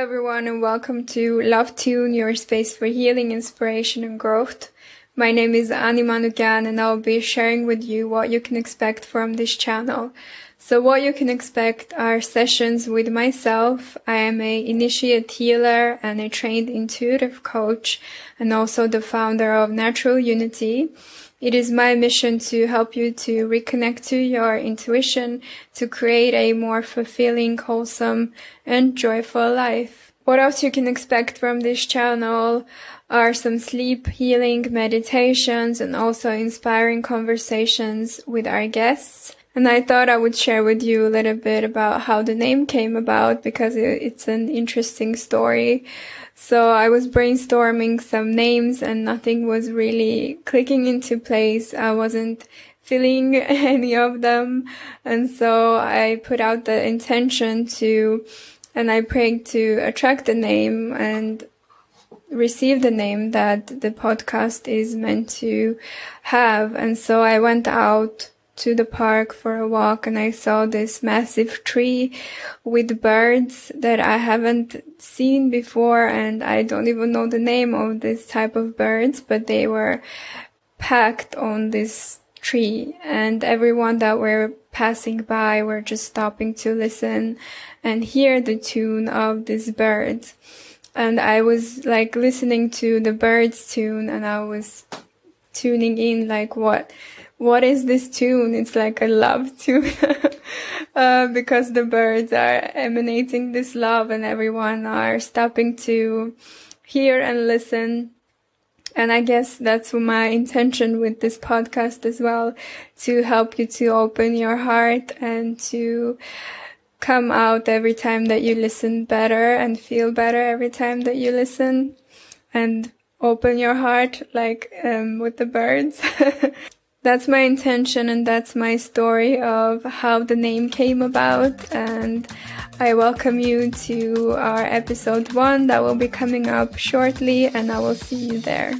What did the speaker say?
everyone, and welcome to Love Tune, your space for healing, inspiration, and growth. My name is Ani Manukyan, and I'll be sharing with you what you can expect from this channel. So, what you can expect are sessions with myself. I am a initiate healer and a trained intuitive coach, and also the founder of Natural Unity. It is my mission to help you to reconnect to your intuition to create a more fulfilling, wholesome, and joyful life. What else you can expect from this channel are some sleep healing meditations and also inspiring conversations with our guests. And I thought I would share with you a little bit about how the name came about because it's an interesting story. So I was brainstorming some names and nothing was really clicking into place. I wasn't feeling any of them. And so I put out the intention to, and I prayed to attract the name and receive the name that the podcast is meant to have. And so I went out to the park for a walk and I saw this massive tree with birds that I haven't seen before and I don't even know the name of this type of birds, but they were packed on this tree and everyone that were passing by were just stopping to listen and hear the tune of these birds. And I was like listening to the birds tune and I was tuning in like what what is this tune? It's like a love tune. uh, because the birds are emanating this love and everyone are stopping to hear and listen. And I guess that's my intention with this podcast as well, to help you to open your heart and to come out every time that you listen better and feel better every time that you listen and open your heart like um, with the birds. that's my intention and that's my story of how the name came about. And I welcome you to our episode one that will be coming up shortly, and I will see you there.